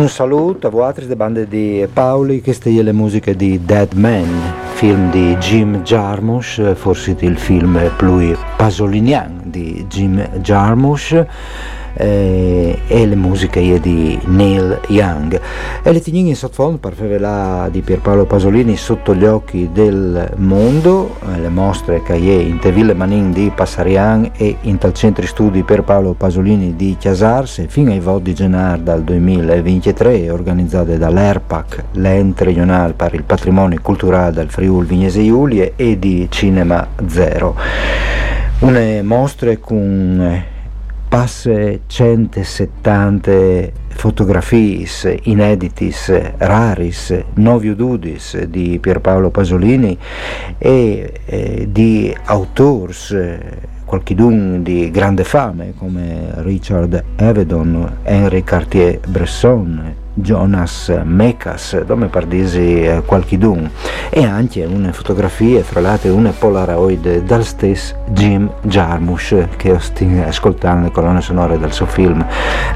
Un saluto a voi de bande di Paoli, queste sono le musiche di Dead Man, film di Jim Jarmusch, forse il film più pasolinian di Jim Jarmusch eh, e le musiche di Neil Young. E le tignini in sottofondo per là di Pierpaolo Pasolini sotto gli occhi del mondo, eh, le mostre che è in Teville Manin di Passarian e in tal centri studi Pierpaolo Pasolini di Chiasarse fino ai voti di Genar dal 2023 organizzate dall'ERPAC, l'ente regionale per il patrimonio culturale del Friuli Vignese Giulie e di Cinema Zero. Une mostre con passe 170 fotografie ineditis raris novi ududis di Pierpaolo Pasolini e eh, di autors qualchidun di grande fame come Richard Avedon, Henri Cartier-Bresson, Jonas Mekas, dove pardisi eh, qualchidun, e anche una fotografia, fra l'altro una Polaroid dal stesso Jim Jarmusch che stiamo ascoltando le colonne sonore del suo film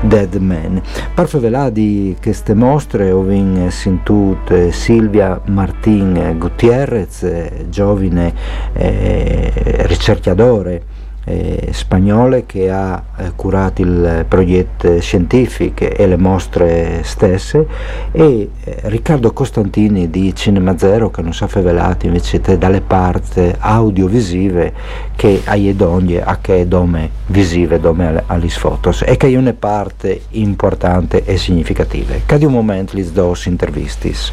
Dead Man. Parfevela di queste mostre ho sentito Silvia Martin Gutierrez, giovane eh, ricercatore eh, spagnole che ha eh, curato il progetto scientifico e le mostre stesse e eh, Riccardo Costantini di Cinema Zero che non sa fevelati invece dalle parti audiovisive che hai donne a che dome visive dome agli fotos e che è una parte importante e significativa. Cadi un momento li dos intervistis.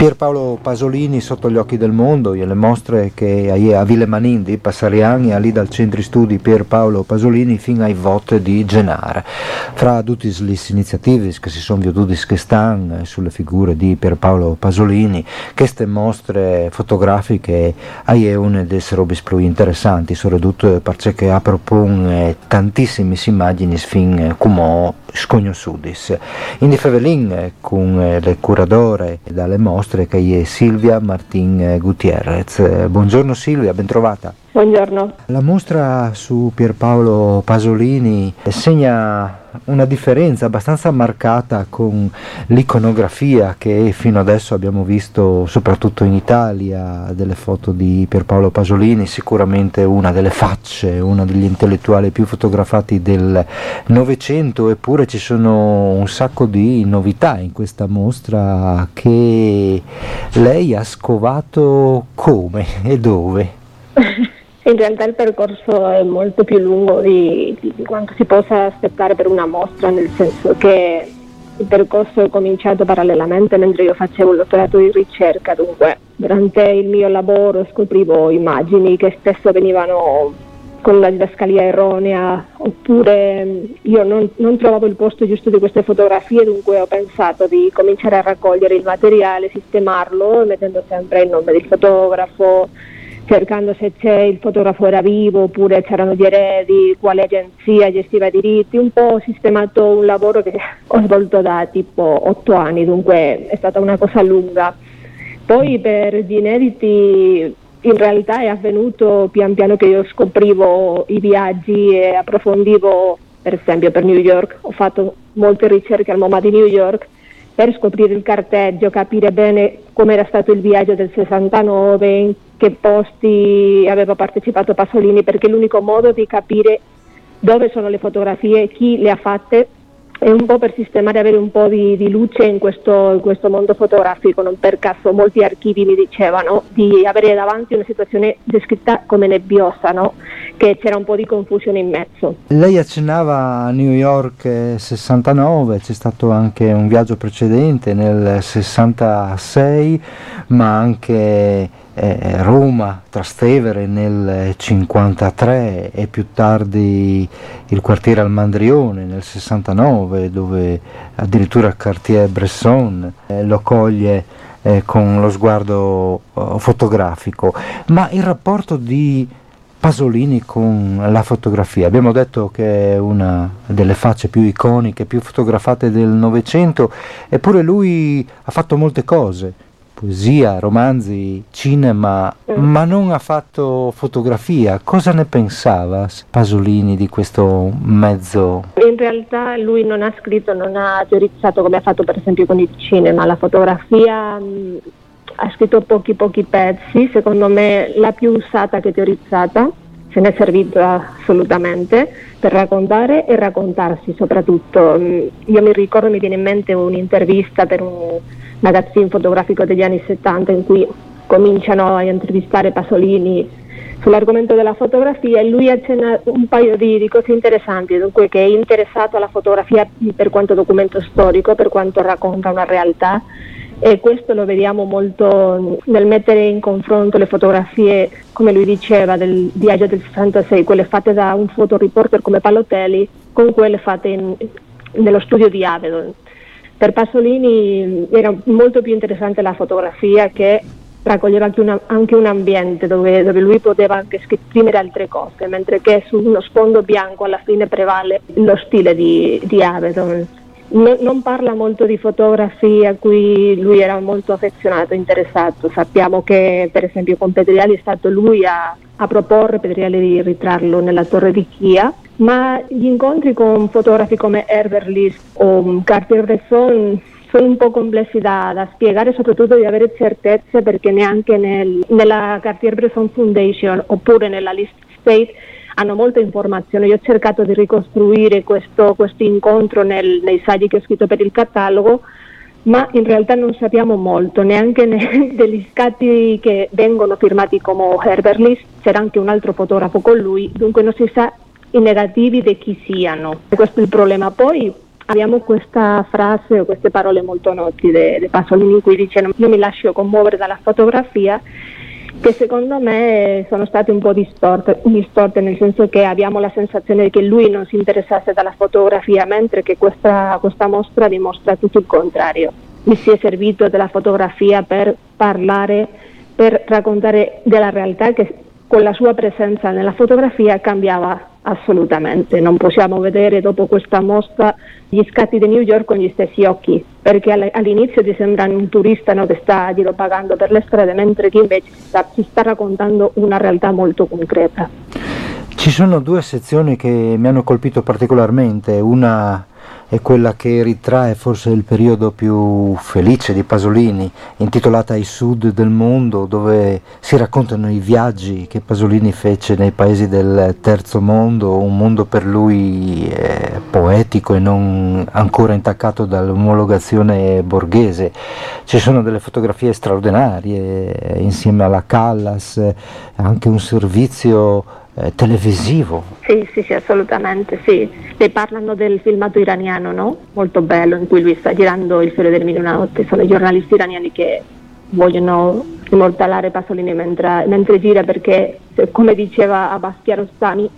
pie Pierpaolo Pasolini sotto gli occhi del mondo, e le mostre che a Ville Manin di Passariani, lì dal centro studi Pierpaolo Pasolini fino ai voti di Genara. Fra tutte le iniziative che si sono vedute che stanno sulle figure di Pierpaolo Pasolini, queste mostre fotografiche è una delle robe più interessanti, soprattutto perché propone tantissime immagini fin come sconosciutis. In Fevelin con le curatore dalle mostre che è Silvia Martin Gutierrez. Buongiorno Silvia, bentrovata. Buongiorno. La mostra su Pierpaolo Pasolini segna una differenza abbastanza marcata con l'iconografia che fino adesso abbiamo visto soprattutto in Italia delle foto di Pierpaolo Pasolini, sicuramente una delle facce, uno degli intellettuali più fotografati del Novecento, eppure ci sono un sacco di novità in questa mostra che lei ha scovato come e dove. In realtà il percorso è molto più lungo di, di, quanto si possa aspettare per una mostra, nel senso che il percorso è cominciato parallelamente mentre io facevo il dottorato di ricerca, dunque durante il mio lavoro scoprivo immagini che spesso venivano con la didascalia erronea oppure io non, non, trovavo il posto giusto di queste fotografie dunque ho pensato di cominciare a raccogliere il materiale, sistemarlo mettendo sempre il nome del fotografo, cercando se il fotografo era vivo oppure c'erano gli eredi, quale agenzia gestiva i diritti, un po' ho sistemato un lavoro che ho svolto da tipo otto anni, dunque è stata una cosa lunga. Poi per gli inediti in realtà è avvenuto pian piano che io scoprivo i viaggi e approfondivo, per esempio per New York, ho fatto molte ricerche al MoMA di New York per scoprire il carteggio, capire bene com'era stato il viaggio del 69, che posti aveva partecipato Pasolini, perché l'unico modo di capire dove sono le fotografie, chi le ha fatte, è un po' per sistemare, avere un po' di, di luce in questo, in questo, mondo fotografico. Non per caso molti archivi mi dicevano di avere davanti una situazione descritta come nebbiosa, no? che c'era un po' di confusione in mezzo. Lei accennava a New York 69, c'è stato anche un viaggio precedente nel 66, ma anche eh, Roma, Trastevere nel 53 e più tardi il quartiere Almandrione nel 69 dove addirittura Cartier-Bresson eh, lo coglie eh, con lo sguardo oh, fotografico. Ma il rapporto di Pasolini con la fotografia. Abbiamo detto che è una delle facce più iconiche, più fotografate del Novecento, eppure lui ha fatto molte cose poesia, romanzi, cinema, mm. ma non ha fatto fotografia. Cosa ne pensava Pasolini di questo mezzo? In realtà lui non ha scritto, non ha teorizzato come ha fatto per esempio con il cinema. La fotografia mh, mm, ha scritto pochi pochi pezzi, secondo me la più usata che teorizzata se ne è servito assolutamente per raccontare e raccontarsi soprattutto. Mm, io mi ricordo, mi viene in mente un'intervista per un magazzino fotografico degli anni 70 in cui cominciano a intervistare Pasolini sull'argomento della fotografia e lui accenna un paio di, di, cose interessanti, dunque che è interessato alla fotografia per quanto documento storico, per quanto racconta una realtà e questo lo vediamo molto nel mettere in confronto le fotografie, come lui diceva, del viaggio del 66, quelle fatte da un fotoreporter come Palotelli con quelle fatte in, nello studio di Avedon. Per Pasolini era molto più interessante la fotografia che raccoglieva anche, una, anche un ambiente dove, dove, lui poteva anche esprimere altre cose, mentre che su uno sfondo bianco alla fine prevale lo stile di, di Avedon. No, non parla molto di fotografi a cui lui era molto affezionato, interessato. Sappiamo che per esempio con Pedriali è stato lui a, a proporre Pedriali di ritrarlo nella torre di Chia ma gli incontri con fotografi come Herbert List o Cartier-Bresson sono un po' complessi da, da, spiegare, soprattutto di avere certezze perché neanche nel, nella Cartier-Bresson Foundation oppure nella List State hanno molte informazioni. Io ho cercato di ricostruire questo, questo incontro nel, nei saggi che ho scritto per il catalogo, ma in realtà non sappiamo molto, neanche ne, degli scatti che vengono firmati come Herbert List, c'era anche un altro fotografo con lui, dunque non si sa i negativi di chi siano. Questo è il problema. Poi abbiamo questa frase o queste parole molto noti di Pasolini in cui dice non mi lascio commuovere dalla fotografia che secondo me sono state un po' distorte, distorte, nel senso che abbiamo la sensazione che lui non si interessasse dalla fotografia mentre che questa, questa mostra dimostra tutto il contrario. Mi si è servito della fotografia per parlare, per raccontare della realtà che con la sua presenza nella fotografia cambiava assolutamente. Non possiamo vedere dopo questa mostra gli scatti di New York con gli stessi occhi, perché all'inizio ti sembra un turista no, che sta pagando per le strade, mentre chi invece sta, si sta raccontando una realtà molto concreta. Ci sono due sezioni che mi hanno colpito particolarmente, una è quella che ritrae forse il periodo più felice di Pasolini, intitolata I Sud del mondo, dove si raccontano i viaggi che Pasolini fece nei paesi del terzo mondo, un mondo per lui eh, poetico e non ancora intaccato dall'omologazione borghese. Ci sono delle fotografie straordinarie eh, insieme alla Callas, anche un servizio eh, televisivo. Sì, sì, sì, assolutamente, sì. Le parlano del filmato iraniano, no? Molto bello, in cui lui sta girando Il fiore del mille una notte, sono i giornalisti iraniani che vogliono immortalare Pasolini mentre, mentre gira perché, come diceva Abbastia Rostani,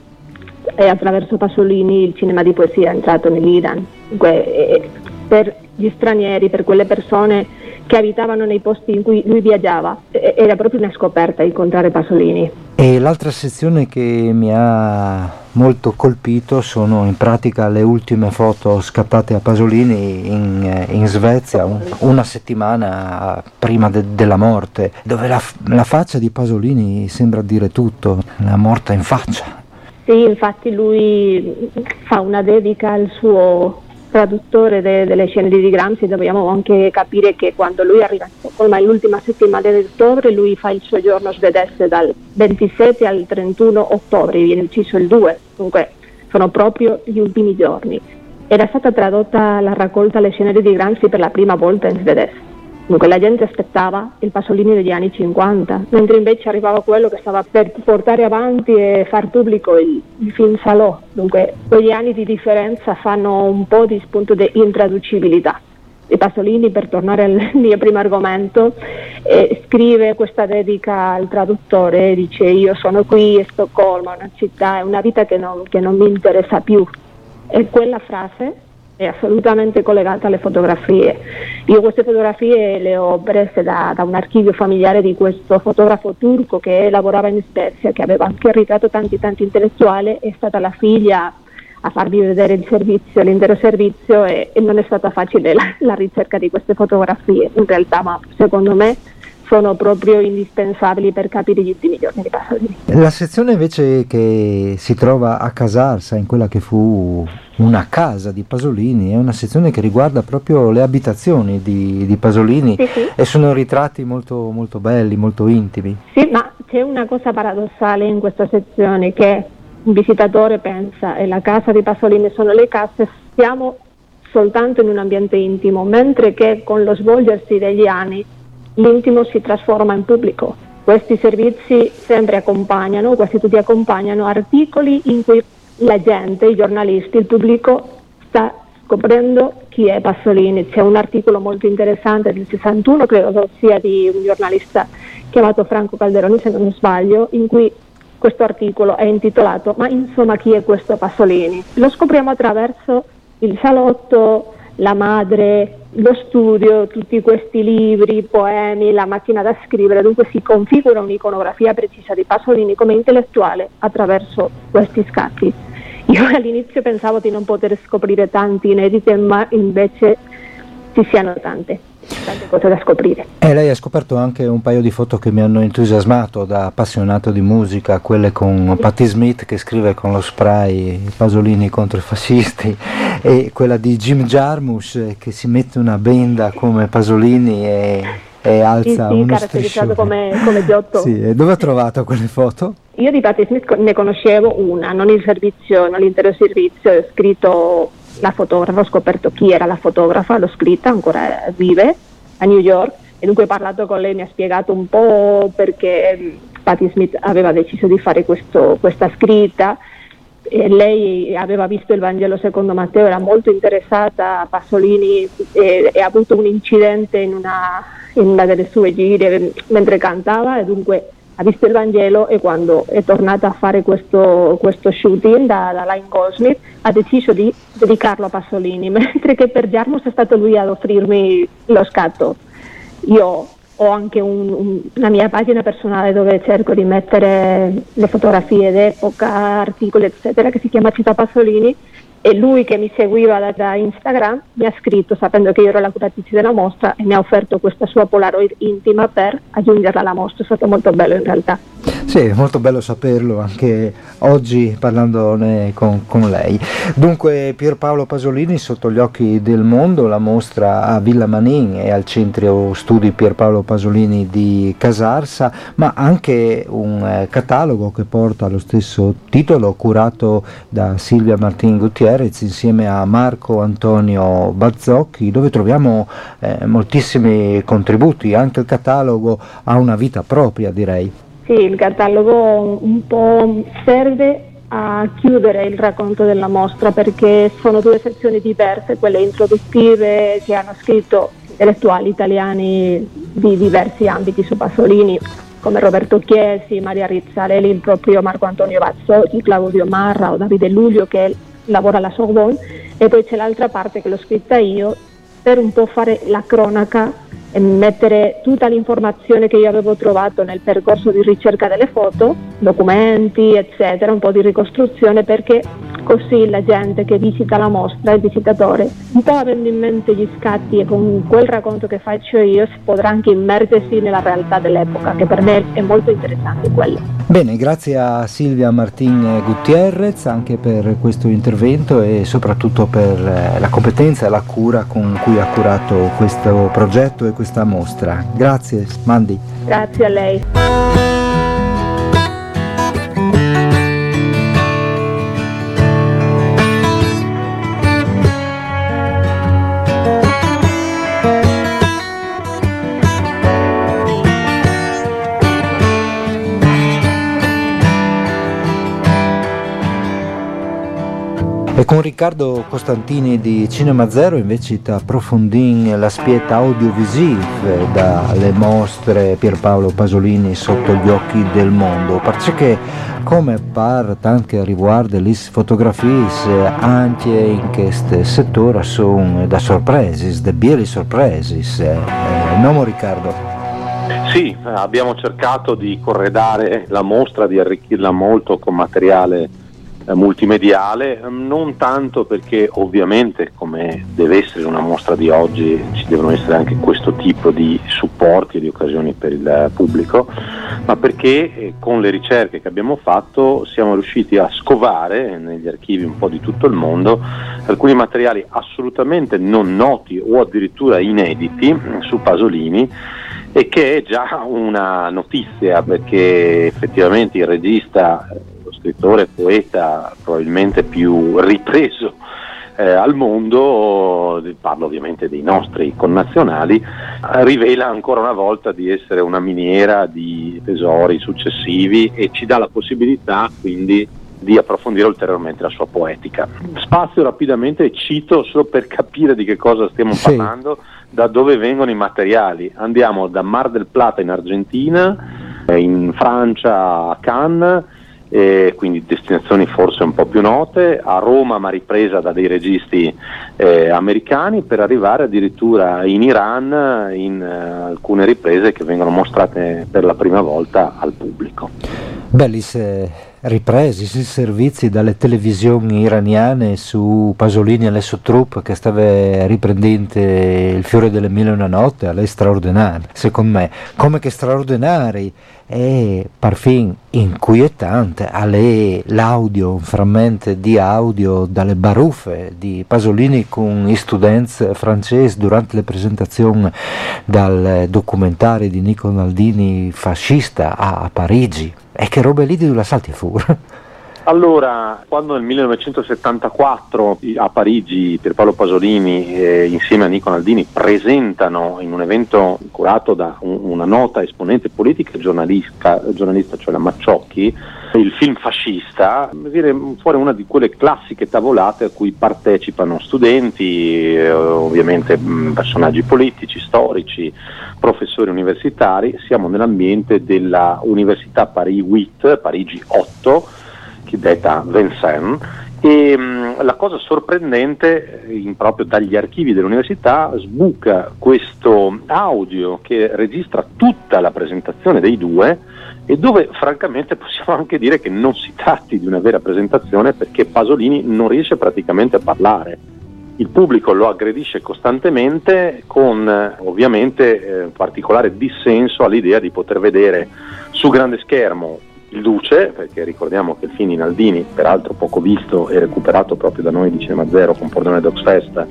attraverso Pasolini il cinema di poesia è entrato nell'Iran. Dunque, per gli stranieri, per quelle persone che abitavano nei posti in cui lui viaggiava. Era proprio una scoperta incontrare Pasolini. E l'altra sezione che mi ha molto colpito sono in pratica le ultime foto scattate a Pasolini in, in Svezia, un, una settimana prima de, della morte, dove la, la faccia di Pasolini sembra dire tutto, la morta in faccia. Sì, infatti lui fa una dedica al suo traduttore de, delle scene di Gramsci dobbiamo anche capire che quando lui arriva ormai l'ultima settimana di ottobre lui fa il suo giorno svedese dal 27 al 31 ottobre viene ucciso il 2 dunque sono proprio gli ultimi giorni. Era stata tradotta la raccolta Le scene di Gramsci per la prima volta in svedese Dunque la gente aspettava il Pasolini degli anni 50, mentre invece arrivava quello che stava per portare avanti e far pubblico il, il film Salò. Dunque quegli anni di differenza fanno un po' di spunto di intraducibilità. Di Pasolini, per tornare al mio primo argomento, eh, scrive questa dedica al traduttore, dice io sono qui a Stoccolma, una città, è una vita che non, che non mi interessa più. E quella frase è assolutamente collegata alle fotografie. Io queste fotografie le ho prese da, da, un archivio familiare di questo fotografo turco che lavorava in Spezia, che aveva anche ritratto tanti tanti intellettuali, è stata la figlia a farvi vedere il servizio, l'intero servizio e, e non è stata facile la, la ricerca di queste fotografie in realtà, ma secondo me sono proprio indispensabili per capire gli ultimi giorni di Pasolini. La sezione invece che si trova a Casarsa, in quella che fu una casa di Pasolini, è una sezione che riguarda proprio le abitazioni di, di Pasolini sì, sì. e sono ritratti molto, molto belli, molto intimi. Sì, ma c'è una cosa paradossale in questa sezione che un visitatore pensa e la casa di Pasolini sono le case, siamo soltanto in un ambiente intimo, mentre che con lo svolgersi degli anni l'intimo si trasforma in pubblico. Questi servizi sempre accompagnano, questi tutti accompagnano articoli in cui la gente, i giornalisti, il pubblico sta scoprendo chi è Pasolini. C'è un articolo molto interessante del 61, credo sia di un giornalista chiamato Franco Calderoni, se non sbaglio, in cui questo articolo è intitolato Ma insomma chi è questo Pasolini? Lo scopriamo attraverso il salotto, la madre, lo studio, tutti questi libri, poemi, la macchina da scrivere, dunque si configura un'iconografia precisa di Pasolini come intellettuale attraverso questi scatti. Io all'inizio pensavo di non poter scoprire tanti inediti, ma invece ci siano tante tante cose da scoprire. E lei ha scoperto anche un paio di foto che mi hanno entusiasmato da appassionato di musica, quelle con Patti Smith che scrive con lo spray Pasolini contro i fascisti e quella di Jim Jarmusch che si mette una benda come Pasolini e, e alza sì, sì, uno striscione. come, come Giotto. Sì, e dove ha trovato quelle foto? Io di Patti Smith ne conoscevo una, non il servizio, non l'intero servizio, ho scritto la fotografa, ho scoperto chi era la fotografa, l'ho scritta, ancora vive a New York e dunque ho parlato con lei, mi ha spiegato un po' perché um, Patti Smith aveva deciso di fare questo, questa scritta. E lei aveva visto il Vangelo secondo Matteo, era molto interessata a Pasolini e, e ha avuto un incidente in una, in una delle sue gire mentre cantava e dunque ha visto il Vangelo e quando è tornata a fare questo, questo shooting da, da Line Goldsmith ha deciso di dedicarlo a Pasolini, mentre che per Jarmus è stato lui ad offrirmi lo scatto. Io ho anche un, un, una mia pagina personale dove cerco di mettere le fotografie d'epoca, articoli eccetera, che si chiama Città Pasolini e lui che mi seguiva da, da, Instagram mi ha scritto sapendo che io ero la curatrice della mostra e mi ha offerto questa sua Polaroid intima per aggiungerla alla mostra, è stato molto bello in realtà. Sì, è molto bello saperlo anche oggi parlandone con, con, lei. Dunque Pierpaolo Pasolini sotto gli occhi del mondo, la mostra a Villa Manin e al centro studi Pierpaolo Pasolini di Casarsa, ma anche un eh, catalogo che porta lo stesso titolo curato da Silvia Martin Gutierrez insieme a Marco Antonio Bazzocchi dove troviamo eh, moltissimi contributi, anche il catalogo ha una vita propria direi. Sì, il catalogo un po' serve a chiudere il racconto della mostra perché sono due sezioni diverse, quelle introduttive che hanno scritto intellettuali italiani di diversi ambiti su Pasolini, come Roberto Chiesi, Maria Rizzarelli, il proprio Marco Antonio Bazzotti, Claudio Marra o Davide Luglio che lavora alla Sorbonne e poi c'è l'altra parte che l'ho scritta io per un po' fare la cronaca mettere tutta l'informazione che io avevo trovato nel percorso di ricerca delle foto, documenti, eccetera, un po' di ricostruzione perché così la gente che visita la mostra, il visitatore, un po' avendo in mente gli scatti e con quel racconto che faccio io, si potrà anche immergersi nella realtà dell'epoca, che per me è molto interessante quello. Bene, grazie a Silvia Martin Gutierrez anche per questo intervento e soprattutto per eh, la competenza e la cura con cui ha curato questo progetto e questa mostra. Grazie, Mandi. Grazie a lei. E con Riccardo Costantini di Cinema Zero invece approfondì l'aspetto audiovisivo dalle mostre Pierpaolo Pasolini sotto gli occhi del mondo, perché come par anche riguardo le fotografie anche in questo settore sono da sorprese, da bieli sorprese, eh, non Riccardo? Sì, abbiamo cercato di corredare la mostra, di arricchirla molto con materiale eh, multimediale, ehm, non tanto perché ovviamente come deve essere una mostra di oggi ci devono essere anche questo tipo di supporti e di occasioni per il pubblico, ma perché eh, con le ricerche che abbiamo fatto siamo riusciti a scovare negli archivi un po' di tutto il mondo alcuni materiali assolutamente non noti o addirittura inediti su Pasolini e che è già una notizia perché effettivamente il regista scrittore, poeta probabilmente più ripreso eh, al mondo, parlo ovviamente dei nostri connazionali, rivela ancora una volta di essere una miniera di tesori successivi e ci dà la possibilità quindi di approfondire ulteriormente la sua poetica. Spazio rapidamente e cito solo per capire di che cosa stiamo sì. parlando, da dove vengono i materiali. Andiamo da Mar del Plata in Argentina, eh, in Francia a Cannes, eh, quindi destinazioni forse un po' più note, a Roma ma ripresa da dei registi eh, americani per arrivare addirittura in Iran in eh, alcune riprese che vengono mostrate per la prima volta al pubblico. Bellis ripresi i servizi dalle televisioni iraniane su Pasolini e le sue truppe che stava riprendendo il fiore delle mille e una notte, alle straordinarie, secondo me, come che straordinari. E parfin inquietante alle l'audio, un frammento di audio dalle baruffe di Pasolini con gli studenti francesi durante le presentazioni dal documentario di Nico Naldini fascista a Parigi e che robe lì di la salti fuori allora, quando nel 1974 a Parigi Pierpaolo Pasolini eh, insieme a Nico Naldini presentano in un evento curato da un, una nota esponente politica e giornalista, giornalista, cioè la Macciocchi, il film fascista, viene fuori una di quelle classiche tavolate a cui partecipano studenti, eh, ovviamente mh, personaggi politici, storici, professori universitari, siamo nell'ambiente della Università Paris 8, Parigi 8, detta Vincennes e mh, la cosa sorprendente, in, proprio dagli archivi dell'università, sbuca questo audio che registra tutta la presentazione dei due e dove francamente possiamo anche dire che non si tratti di una vera presentazione perché Pasolini non riesce praticamente a parlare. il pubblico lo aggredisce costantemente con eh, ovviamente eh, particolare dissenso all'idea di poter vedere su grande schermo il Duce, perché ricordiamo che il film in Aldini, peraltro poco visto e recuperato proprio da noi di Cinema Zero con Pordenone Dogs Fest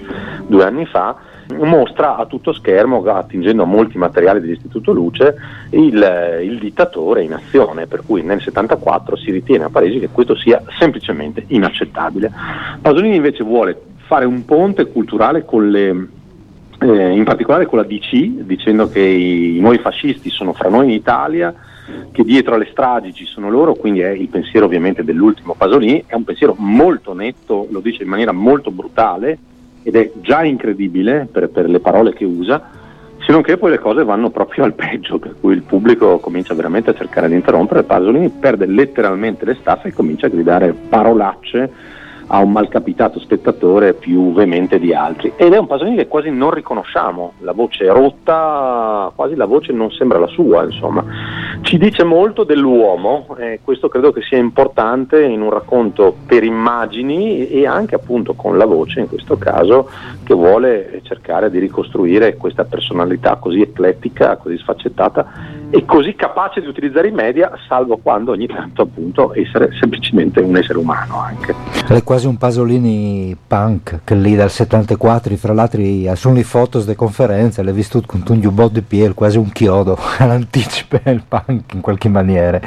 due anni fa, mostra a tutto schermo, attingendo a molti materiali dell'Istituto Luce, il, il, dittatore in azione, per cui nel 74 si ritiene a Parigi che questo sia semplicemente inaccettabile. Pasolini invece vuole fare un ponte culturale con le, eh, in particolare con la DC, dicendo che i, i nuovi fascisti sono fra noi in Italia, che dietro alle stragi ci sono loro, quindi è il pensiero ovviamente dell'ultimo Pasolini, è un pensiero molto netto, lo dice in maniera molto brutale ed è già incredibile per, per le parole che usa, se non che poi le cose vanno proprio al peggio, per cui il pubblico comincia veramente a cercare di interrompere, Pasolini perde letteralmente le staffe e comincia a gridare parolacce a un malcapitato spettatore più veemente di altri. Ed è un Pasolini che quasi non riconosciamo, la voce è rotta, quasi la voce non sembra la sua, insomma. Ci dice molto dell'uomo e questo credo che sia importante in un racconto per immagini e anche appunto con la voce in questo caso che vuole cercare di ricostruire questa personalità così eclettica, così sfaccettata e così capace di utilizzare i media, salvo quando ogni tanto appunto essere semplicemente un essere umano anche. È quasi un Pasolini punk, che lì dal 74, fra l'altro sono le foto delle conferenze, l'hai visto con un giubbotto di piel, quasi un chiodo, all'anticipe del punk in qualche maniera.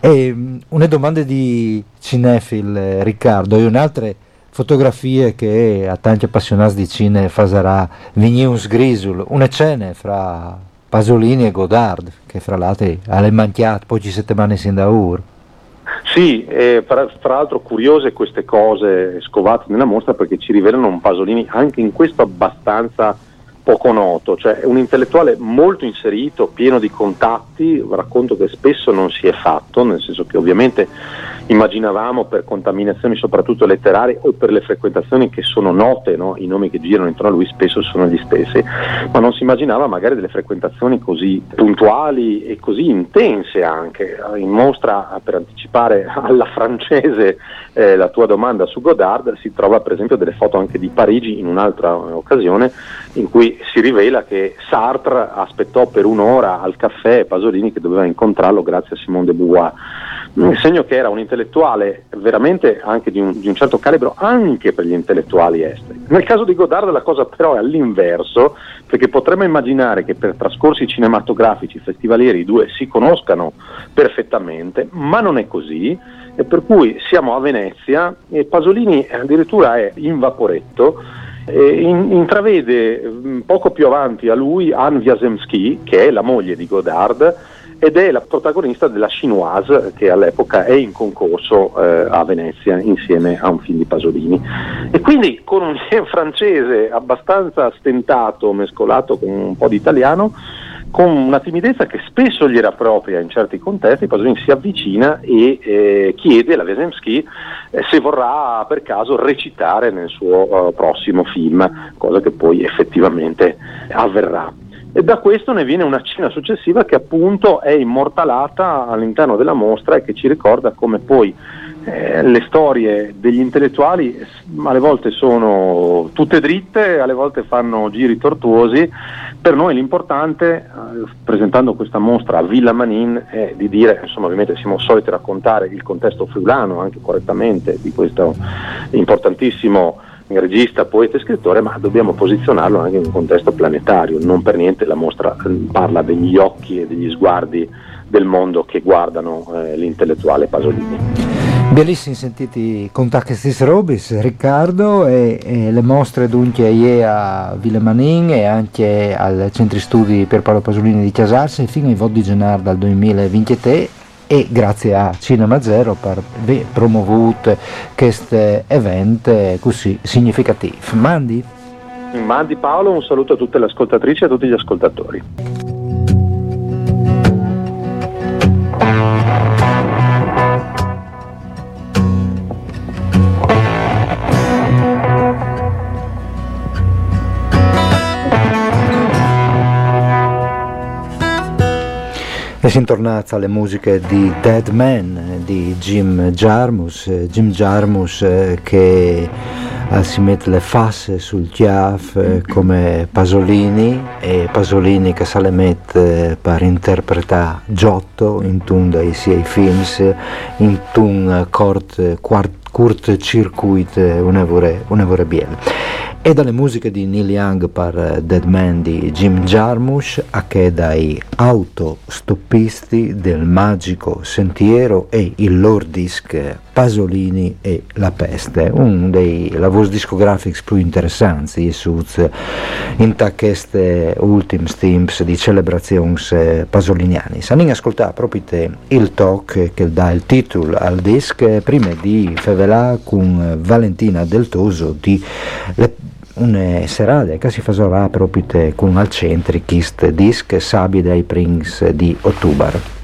E mm, una domanda di cinefil, eh, Riccardo, e un'altra fotografie che a tanti appassionati di cine farà Vigneus Grisul, una cena fra Pasolini e Godard, che fra l'altro alle manchiate poi ci settimane sin da ur. Sì, eh, fra, fra, l'altro curiose queste cose scovate nella mostra perché ci rivelano un Pasolini anche in questo abbastanza poco noto, cioè un intellettuale molto inserito, pieno di contatti, racconto che spesso non si è fatto, nel senso che ovviamente immaginavamo per contaminazioni soprattutto letterarie o per le frequentazioni che sono note, no? i nomi che girano intorno a lui spesso sono gli stessi, ma non si immaginava magari delle frequentazioni così puntuali e così intense anche. In mostra, per anticipare alla francese eh, la tua domanda su Godard, si trova per esempio delle foto anche di Parigi in un'altra occasione in cui si rivela che Sartre aspettò per un'ora al caffè Pasolini che doveva incontrarlo grazie a Simone de Beauvoir segno che era un intellettuale veramente anche di un, di un, certo calibro anche per gli intellettuali esteri. Nel caso di Godard la cosa però è all'inverso, perché potremmo immaginare che per trascorsi cinematografici festivalieri i due si conoscano perfettamente, ma non è così, e per cui siamo a Venezia e Pasolini addirittura è in vaporetto in, intravede poco più avanti a lui Anne Wiazemski, che è la moglie di Godard, ed è la protagonista della Chinoise che all'epoca è in concorso eh, a Venezia insieme a un film di Pasolini. E quindi con un francese abbastanza stentato, mescolato con un po' di italiano, con una timidezza che spesso gli era propria in certi contesti, Pasolini si avvicina e eh, chiede alla Wesemski eh, se vorrà per caso recitare nel suo uh, prossimo film, cosa che poi effettivamente avverrà. E da questo ne viene una cena successiva che appunto è immortalata all'interno della mostra e che ci ricorda come poi eh, le storie degli intellettuali alle volte sono tutte dritte, alle volte fanno giri tortuosi. Per noi l'importante, eh, presentando questa mostra a Villa Manin, è di dire, insomma ovviamente siamo soliti raccontare il contesto friulano anche correttamente di questo importantissimo regista, poeta e scrittore, ma dobbiamo posizionarlo anche in un contesto planetario. Non per niente la mostra eh, parla degli occhi e degli sguardi del mondo che guardano eh, l'intellettuale Pasolini. Bellissimi sentiti contatti questi robis, Riccardo, e, e, le mostre dunque a Villemanin e anche al Centro Studi per Paolo Pasolini di Casarse fino ai voti di gennaio dal 2023 e grazie a Cinema Zero per aver promovuto questo evento così significativo. Mandi? Mandi Paolo, un saluto a tutte le ascoltatrici e a tutti gli ascoltatori. E si tornata alle musiche di Dead Man di Jim Jarmus, Jim Jarmus che si mette le fasse sul chiaf come Pasolini e Pasolini che se le mette per interpretare Giotto in un dei suoi film in un cort, quart, Kurt Circuit un'evore, un'evore e dalle musiche di Neil Young per Dead Man di Jim Jarmusch a che dai autostoppisti del magico sentiero e il lord disc Pasolini e la peste, uno dei lavori discografici più interessanti in queste ultime stimps di celebrazioni pasoliniani. Sanin ascoltare proprio te il talk che dà il titolo al disc prima di fevelà con Valentina Del Toso di le un serale che si fa proprio con al centro chist disc Sabi dai Prince di ottobre.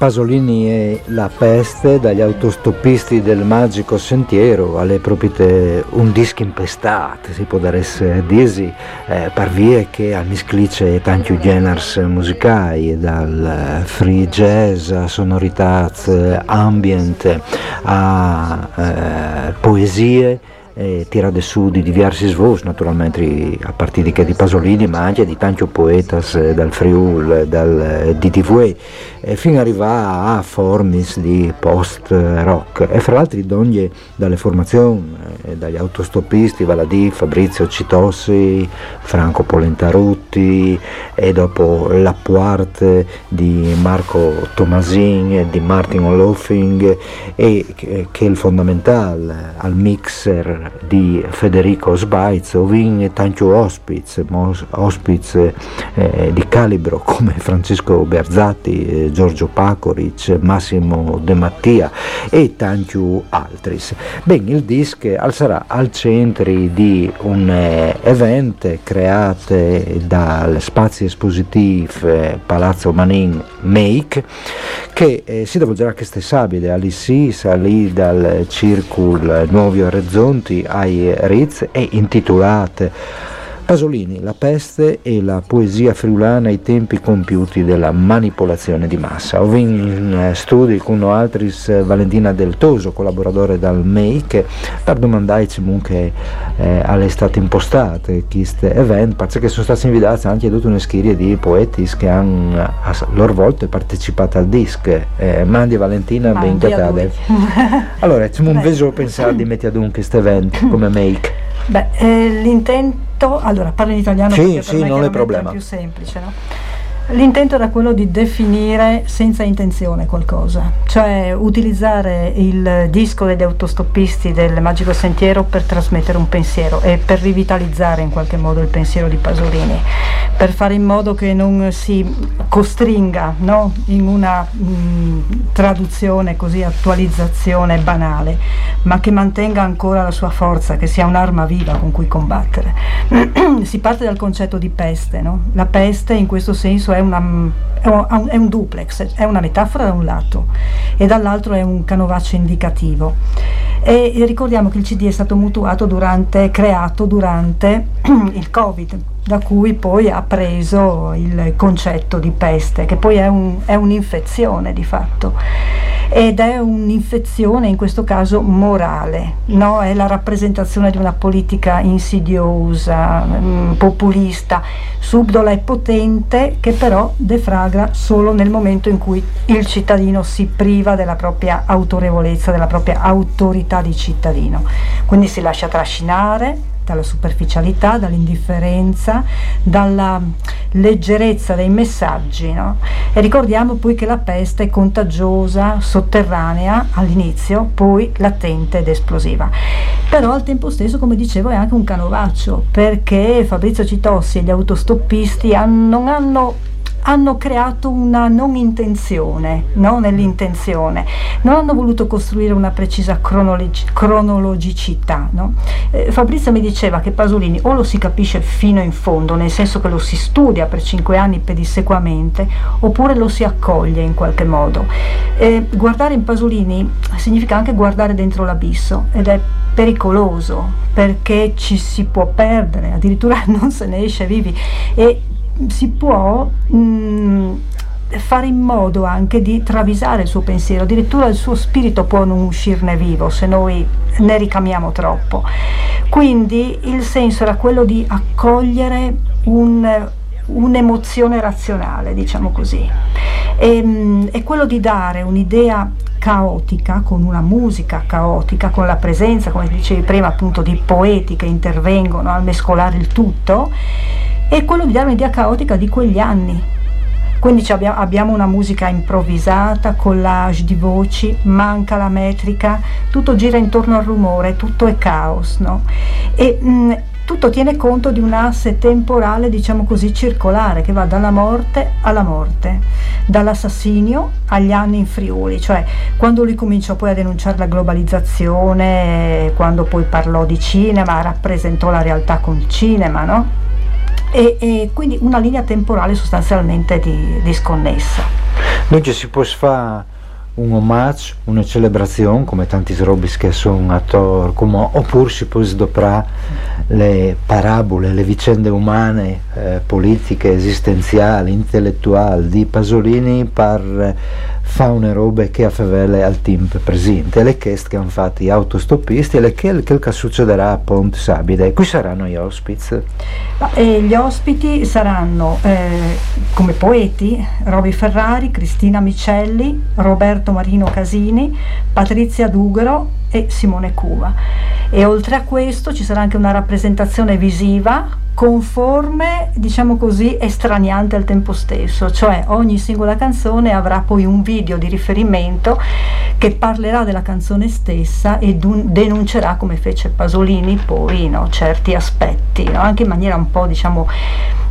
Pasolini e La peste dagli autostoppisti del magico sentiero alle proprietà un disco impestato, si può dare dire, eh, per vie che misclice tanti generi musicali, dal free jazz a sonorità ambient a eh, poesie eh, tirate su di diversi svos, naturalmente a partire di Pasolini, ma anche di tanti poetas eh, dal Friul, dal eh, DTV, e fino ad arrivare a formis di post-rock. E fra l'altro donne dalle formazioni, eh, dagli autostoppisti, Valadì, Fabrizio Citossi, Franco Polentarutti, e dopo la Puarte di Marco Tomasin, di Martin Olofing, e che è il fondamentale al mixer di Federico Sbaitz, ovin tanti ospiti, ospiti eh, di calibro come Francesco Berzatti, eh, Giorgio Pacoric, Massimo De Mattia e tanti altri. Ben, il disc sarà al centro di un eh, evento creato dal spazio espositivo eh, Palazzo Manin Make che eh, si svolgerà queste sabide all'Issis, lì dal Circul Nuovi Orizzonti ai Ritz e intitolate Pasolini, la peste e la poesia friulana ai tempi compiuti della manipolazione di massa. Ho in eh, studi con altri Valentina Del Toso, collaboratore dal MEIC, per domandare comunque eh, alle state impostate questo evento, perché sono stati invitati anche tutta una schiera di poeti che hanno a loro volta partecipato al disc. Eh, mandi Valentina, ben allora, c'è un veso pensare di mettere un questo evento come MEIC. Beh, eh, l'intento, allora parlo in italiano sì, perché sì, per non è problema. più semplice, no? L'intento era quello di definire senza intenzione qualcosa, cioè utilizzare il disco degli autostoppisti del Magico Sentiero per trasmettere un pensiero e per rivitalizzare in qualche modo il pensiero di Pasolini, per fare in modo che non si costringa no, in una mh, traduzione così, attualizzazione banale, ma che mantenga ancora la sua forza, che sia un'arma viva con cui combattere. si parte dal concetto di peste, no? la peste in questo senso è è, una, è, un, è un duplex, è una metafora da un lato e dall'altro è un canovaccio indicativo. E, ricordiamo che il CD è stato mutuato durante, creato durante il Covid, da cui poi ha preso il concetto di peste, che poi è un'infezione di fatto ed è un'infezione in questo caso morale, no? è la rappresentazione di una politica insidiosa, mh, mm, populista, subdola e potente che però defragra solo nel momento in cui il cittadino si priva della propria autorevolezza, della propria autorità di cittadino, quindi si lascia trascinare dalla superficialità, dall'indifferenza, dalla leggerezza dei messaggi. No? E ricordiamo poi che la peste è contagiosa, sotterranea all'inizio, poi latente ed esplosiva. Però al tempo stesso, come dicevo, è anche un canovaccio, perché Fabrizio Citossi e gli autostoppisti hanno, non hanno hanno creato una non intenzione no? nell'intenzione, non hanno voluto costruire una precisa cronologi- cronologicità. No? Eh, Fabrizio mi diceva che Pasolini o lo si capisce fino in fondo, nel senso che lo si studia per cinque anni pedissequamente, oppure lo si accoglie in qualche modo. Eh, guardare in Pasolini significa anche guardare dentro l'abisso ed è pericoloso perché ci si può perdere, addirittura non se ne esce vivi e si può mh, mm, fare in modo anche di travisare il suo pensiero, addirittura il suo spirito può non uscirne vivo se noi ne ricamiamo troppo. Quindi il senso era quello di accogliere un, un'emozione razionale, diciamo così, e, mm, e quello di dare un'idea caotica, con una musica caotica, con la presenza, come dicevi prima, appunto di poeti che intervengono a mescolare il tutto e quello di dare un'idea caotica di quegli anni. Quindi abbiamo una musica improvvisata, collage di voci, manca la metrica, tutto gira intorno al rumore, tutto è caos, no? E mh, tutto tiene conto di un asse temporale, diciamo così, circolare, che va dalla morte alla morte, dall'assassinio agli anni in Friuli, cioè quando lui cominciò poi a denunciare la globalizzazione, quando poi parlò di cinema, rappresentò la realtà col cinema, no? e, e quindi una linea temporale sostanzialmente di, disconnessa. Dunque si può fare un omaggio, una celebrazione come tanti robis che sono attori, oppure si può sdoprare le parabole, le vicende umane, eh, politiche, esistenziali, intellettuali. Di Pasolini per fa una roba che a favele al team presente, le chest che hanno fatto gli autostoppisti e le che, che, succederà a Ponte Sabide. Qui saranno gli ospiti? Eh, gli ospiti saranno eh, come poeti Roby Ferrari, Cristina Micelli, Roberto Marino Casini, Patrizia Dugaro e Simone Cuva. E oltre a questo ci sarà anche una rappresentazione visiva conforme, diciamo così, estraniante al tempo stesso, cioè ogni singola canzone avrà poi un video di riferimento che parlerà della canzone stessa e denuncerà come fece Pasolini poi no, certi aspetti, no? anche in maniera un po' diciamo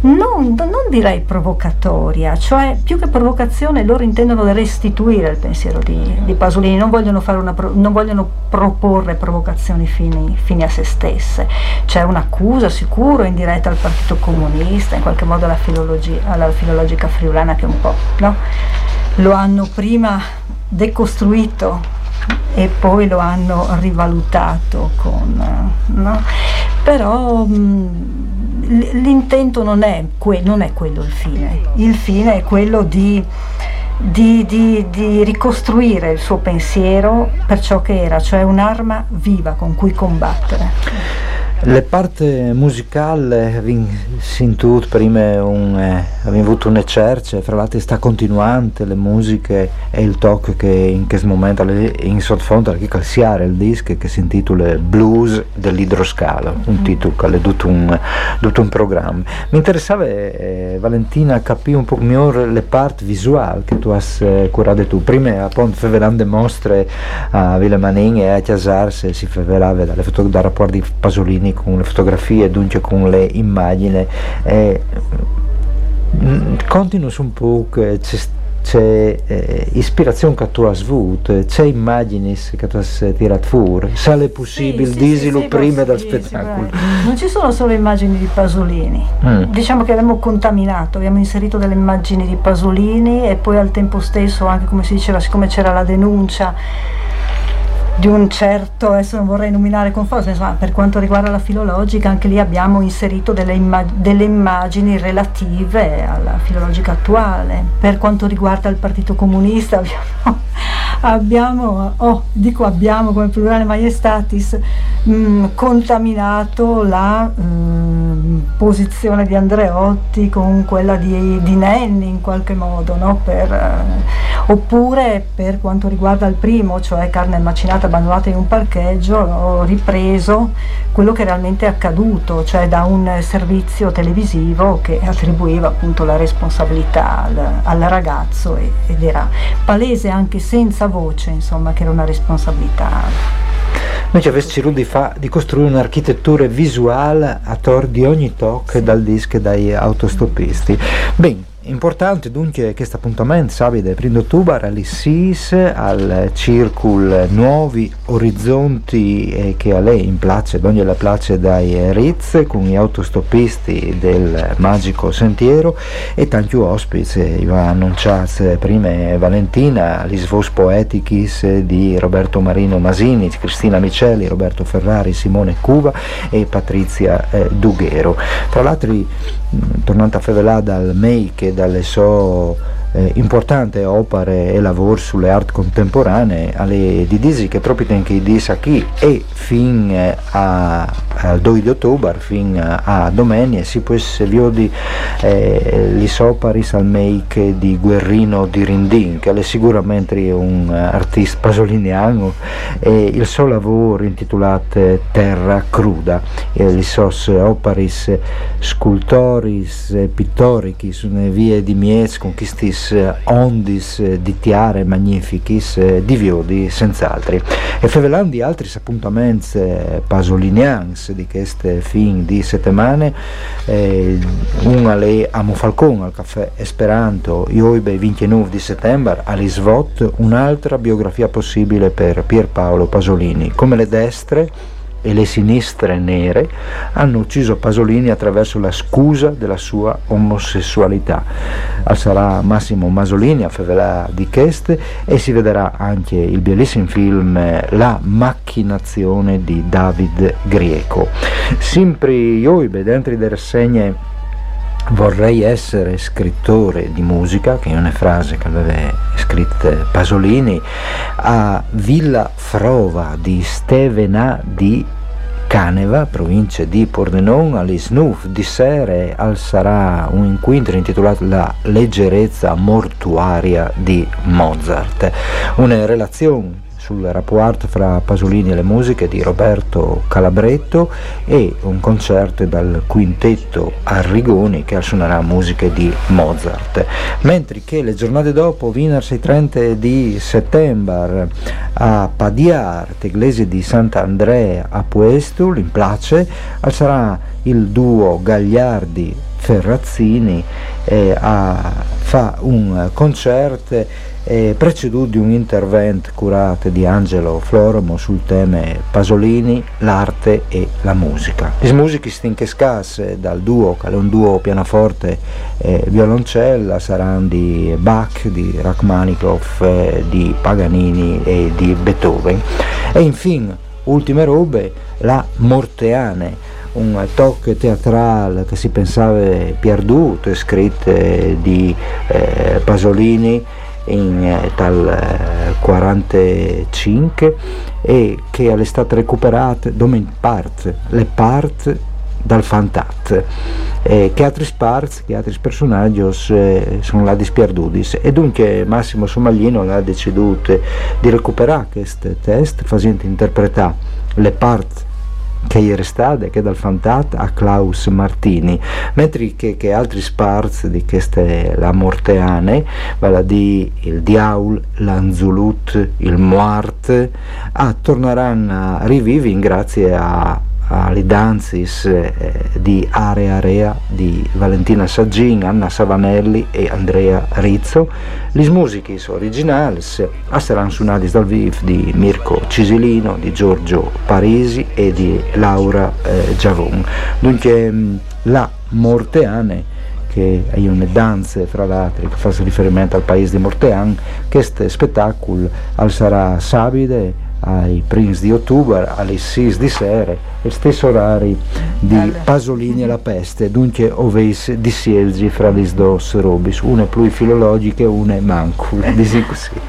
non, non, direi provocatoria, cioè più che provocazione loro intendono restituire il pensiero di, di Pasolini, non vogliono, una, non vogliono, proporre provocazioni fini, fini, a se stesse. C'è un'accusa sicuro in diretta al Partito Comunista, in qualche modo alla, filologia, alla filologica friulana che un po' no? lo hanno prima decostruito e poi lo hanno rivalutato con... No? Però mh, l'intento non è, que- non è, quello il fine, il fine è quello di, di, di, di ricostruire il suo pensiero per ciò che era, cioè un'arma viva con cui combattere. Le parti musicali abbiamo sentito prima un, eh, abbiamo avuto un ecerce, fra l'altro sta continuando le musiche e il tocco che in questo momento è in sottofondo che calciare il disco che si intitola Blues dell'idroscalo, un mm. titolo che è tutto un, tutto un programma. Mi interessava eh, Valentina capire un po' meglio le parti visuali che tu hai eh, curato tu. Prima appunto facevamo mostre a Villa Manin e a Chiasarse si faceva dalle foto da rapporti di Pasolini immagini, con le fotografie, dunque con le immagini. Eh, Continos un po' che c'è eh, ispirazione che tu hai avuto, c'è immagini che tu hai tirato fuori, sale possibile, sì, disilo sì, prima sì, dal sì, spettacolo. non ci sono solo immagini di Pasolini, Mm. diciamo che abbiamo contaminato, abbiamo inserito delle immagini di Pasolini e poi al tempo stesso anche come si diceva, siccome c'era la denuncia di un certo, adesso non vorrei nominare con forza, insomma, per quanto riguarda la filologica, anche lì abbiamo inserito delle, imma- delle immagini relative alla filologica attuale. Per quanto riguarda il Partito Comunista abbiamo, abbiamo oh, dico abbiamo come plurale maiestatis, mh, contaminato la mh, posizione di Andreotti con quella di, di Nenni in qualche modo, no? Per, eh, oppure per quanto riguarda il primo, cioè carne macinata abbandonata in un parcheggio, ho ripreso quello che realmente è accaduto, cioè da un servizio televisivo che attribuiva appunto la responsabilità al, al ragazzo e- ed era palese anche senza voce, insomma, che era una responsabilità. Noi ci avessi di, fa- di costruire un'architettura visuale a tor di ogni tocco dal disco e dai autostoppisti. Bene, importante dunque questo appuntamento sabato 1 ottobre alle SIS al Circul Nuovi Orizzonti eh, che a lei in place, ogni la place dai Ritz con gli autostoppisti del Magico Sentiero e tanti ospiti, eh, ho annunciato prima Valentina, gli svos poetichis di Roberto Marino Masini, Cristina Micelli, Roberto Ferrari, Simone Cuva e Patrizia eh, Dughero. Tra l'altro, tornando a Fevelà dal make dalle so eh, importanti opere e lavori sulle art contemporanee, alle di Disi che proprio tempi di qui e fin eh, a, al 2 di ottobre, fin a, a domenica, si può vedi eh, gli soparis al make di Guerrino di Rindin, che è sicuramente un artista pasoliniano, e il suo lavoro intitolato Terra Cruda, e gli sos operis scultoris pittorici sulle vie di Mies con questi ondis di tiare magnificis eh, di viodi senz'altri. E fevelando di altri appuntamenti eh, pasolinians di queste fin di settimane, eh, una le a Monfalcone al caffè Esperanto, Ioibe 29 di settembre, all'Isvot, un'altra biografia possibile per Pierpaolo Pasolini, come le destre e le sinistre nere hanno ucciso Pasolini attraverso la scusa della sua omosessualità. Al sarà Massimo Masolini a Fevelà di Cheste e si vedrà anche il bellissimo film eh, La macchinazione di David Grieco. Sempre io, dentro delle rassegne vorrei essere scrittore di musica, che è una frase che aveva scritto Pasolini, a Villa Frova di Stevena di Caneva, provincia di Pordenone, all'Isnuf di Sere, al sarà un incontro intitolato La leggerezza mortuaria di Mozart, una relazione sul rapporto fra Pasolini e le musiche di Roberto Calabretto e un concerto dal quintetto Arrigoni che suonerà musiche di Mozart. Mentre che le giornate dopo, venerdì 30 di settembre, a Padiar, iglesia di Sant'Andrea a Puestul, in Place, sarà il duo Gagliardi Ferrazzini eh, a, fa un concerto eh, preceduto di un intervento curato di Angelo Floromo sul tema Pasolini, l'arte e la musica. Le musiche stinchescasse dal duo, che è un duo pianoforte e violoncella, saranno di Bach, di Rachmaninoff, eh, di Paganini e di Beethoven. E infine, ultime robe, la Morteane un tocco teatrale che si pensava perduto, scritte di eh, Pasolini in eh, dal eh, 45 e che è stata recuperata in parte, le parti dal Fantat. Eh, che altri parts, che altri personaggi eh, sono là disperduti e dunque Massimo Somaglino ha deciso di recuperare questo test facendo interpretare le parti state che dal Fantat a Klaus Martini. Mentre che, che altri sparz di queste la morteane vale di il Diaul, l'Anzulut, il Moart ah, torneranno a rivivere grazie a alle danzis eh, di Area Area di Valentina Saggin, Anna Savanelli e Andrea Rizzo. Le musiche originali saranno suonate dal viv di Mirko Cisilino, di Giorgio Parisi e di Laura eh, Giavon. Dunque mm, la Morteane che è una danza fra l'altro che fa riferimento al paese di Mortean, questo spettacolo sarà sabato ai primi di ottobre alle 6 di sera e stesso orari di Pasolini e la peste dunque oveis di sielgi fra le dos robis una più filologica e una manco così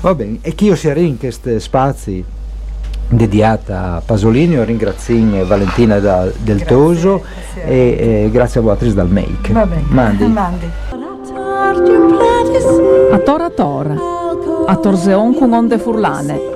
va bene e chi io sia in questi spazi dedicata a Pasolini, ringrazio Valentina da, del grazie, Toso grazie. E, e, grazie a voi dal Make. Va bene. Mandi. Mandi. A tora tora, a Torseon con onde furlane.